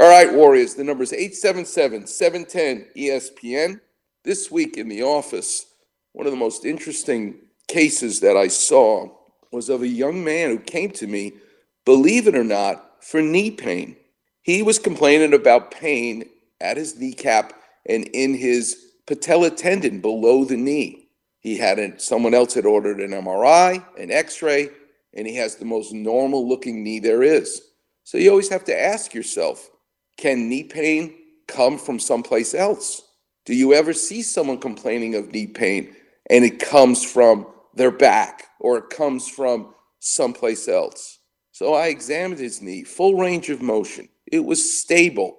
All right, Warriors, the number is 877 710 ESPN. This week in the office, one of the most interesting cases that I saw was of a young man who came to me, believe it or not, for knee pain. He was complaining about pain at his kneecap and in his patella tendon below the knee. He had a, someone else had ordered an MRI, an X-ray, and he has the most normal looking knee there is. So you always have to ask yourself, can knee pain come from someplace else? Do you ever see someone complaining of knee pain and it comes from their back or it comes from someplace else? So I examined his knee, full range of motion. It was stable.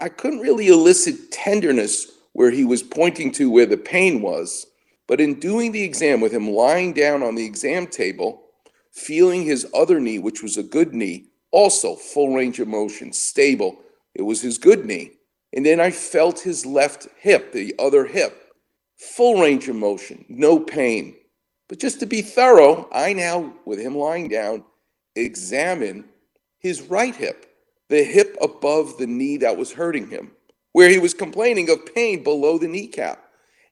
I couldn't really elicit tenderness where he was pointing to where the pain was, but in doing the exam with him lying down on the exam table, feeling his other knee, which was a good knee, also full range of motion, stable. It was his good knee. And then I felt his left hip, the other hip, full range of motion, no pain. But just to be thorough, I now, with him lying down, examine his right hip, the hip above the knee that was hurting him, where he was complaining of pain below the kneecap.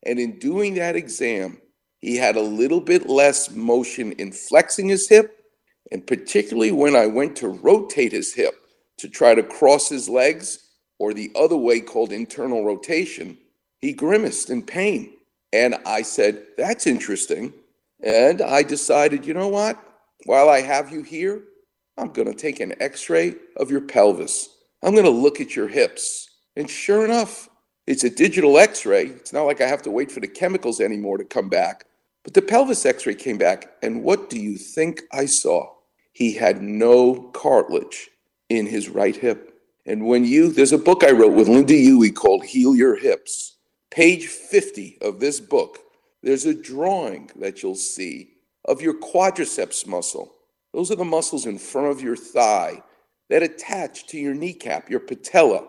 And in doing that exam, he had a little bit less motion in flexing his hip, and particularly when I went to rotate his hip to try to cross his legs, or the other way called internal rotation, he grimaced in pain. And I said, That's interesting. And I decided, you know what? While I have you here, I'm going to take an x ray of your pelvis. I'm going to look at your hips. And sure enough, it's a digital x ray. It's not like I have to wait for the chemicals anymore to come back. But the pelvis x ray came back. And what do you think I saw? He had no cartilage in his right hip. And when you, there's a book I wrote with Lynda Huey called Heal Your Hips. Page 50 of this book, there's a drawing that you'll see of your quadriceps muscle. Those are the muscles in front of your thigh that attach to your kneecap, your patella,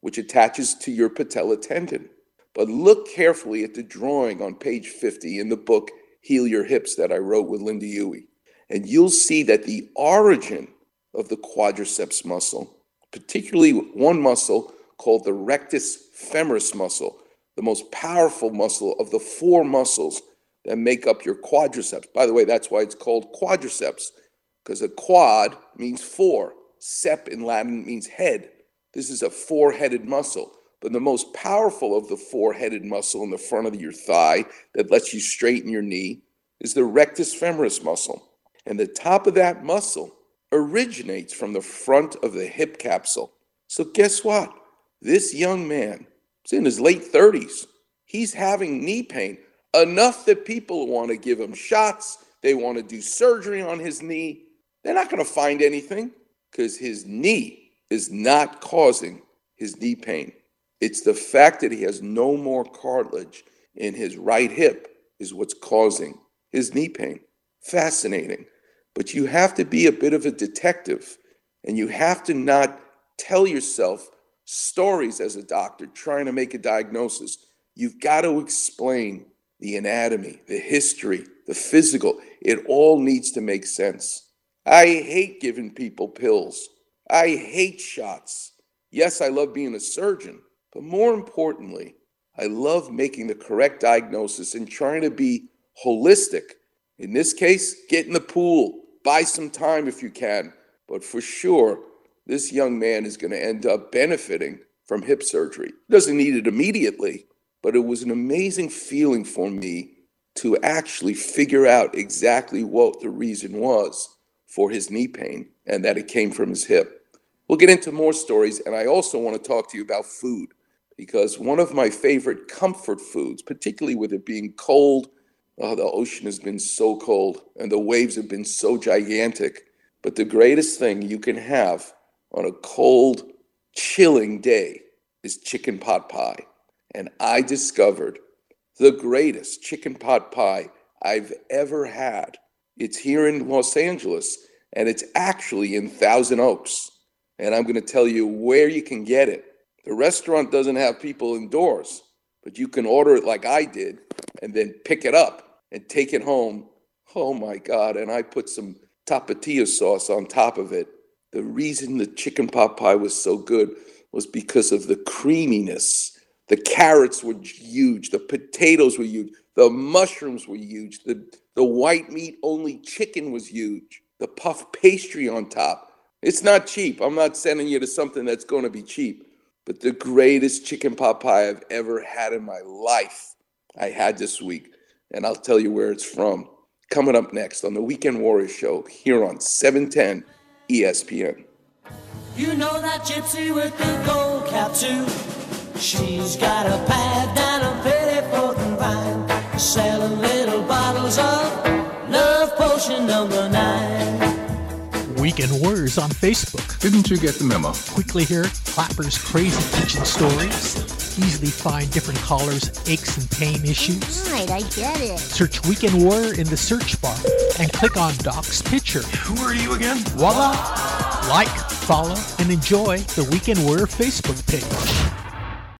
which attaches to your patella tendon. But look carefully at the drawing on page 50 in the book Heal Your Hips that I wrote with Lynda Huey. And you'll see that the origin of the quadriceps muscle particularly one muscle called the rectus femoris muscle, the most powerful muscle of the four muscles that make up your quadriceps. By the way, that's why it's called quadriceps, because a quad means four. Sep in Latin means head. This is a four headed muscle. But the most powerful of the four headed muscle in the front of your thigh that lets you straighten your knee is the rectus femoris muscle. And the top of that muscle originates from the front of the hip capsule. So, guess what? This young man is in his late 30s. He's having knee pain enough that people want to give him shots. They want to do surgery on his knee. They're not going to find anything because his knee is not causing his knee pain. It's the fact that he has no more cartilage in his right hip is what's causing his knee pain. Fascinating. But you have to be a bit of a detective and you have to not tell yourself stories as a doctor trying to make a diagnosis. You've got to explain the anatomy, the history, the physical. It all needs to make sense. I hate giving people pills. I hate shots. Yes, I love being a surgeon, but more importantly, I love making the correct diagnosis and trying to be holistic. In this case, get in the pool, Buy some time if you can. But for sure, this young man is going to end up benefiting from hip surgery. Doesn't need it immediately, but it was an amazing feeling for me to actually figure out exactly what the reason was for his knee pain and that it came from his hip. We'll get into more stories, and I also want to talk to you about food because one of my favorite comfort foods, particularly with it being cold Oh, the ocean has been so cold and the waves have been so gigantic. But the greatest thing you can have on a cold, chilling day is chicken pot pie. And I discovered the greatest chicken pot pie I've ever had. It's here in Los Angeles and it's actually in Thousand Oaks. And I'm going to tell you where you can get it. The restaurant doesn't have people indoors, but you can order it like I did and then pick it up and take it home. Oh my God. And I put some tapatio sauce on top of it. The reason the chicken pot pie was so good was because of the creaminess. The carrots were huge, the potatoes were huge, the mushrooms were huge, the, the white meat only chicken was huge, the puff pastry on top. It's not cheap. I'm not sending you to something that's going to be cheap, but the greatest chicken pot pie I've ever had in my life, I had this week. And I'll tell you where it's from. Coming up next on the Weekend Warrior Show here on 710 ESPN. You know that gypsy with the gold cap too. She's got a pad down a pretty fourth and vine, selling little bottles of love potion number nine. Weekend Warriors on Facebook. Didn't you get the memo? Quickly hear Klapper's crazy kitchen stories. Easily find different callers' aches and pain issues. Right, I get it. Search Weekend Warrior in the search bar and click on Doc's picture. Who are you again? Voila! Like, follow, and enjoy the Weekend Warrior Facebook page.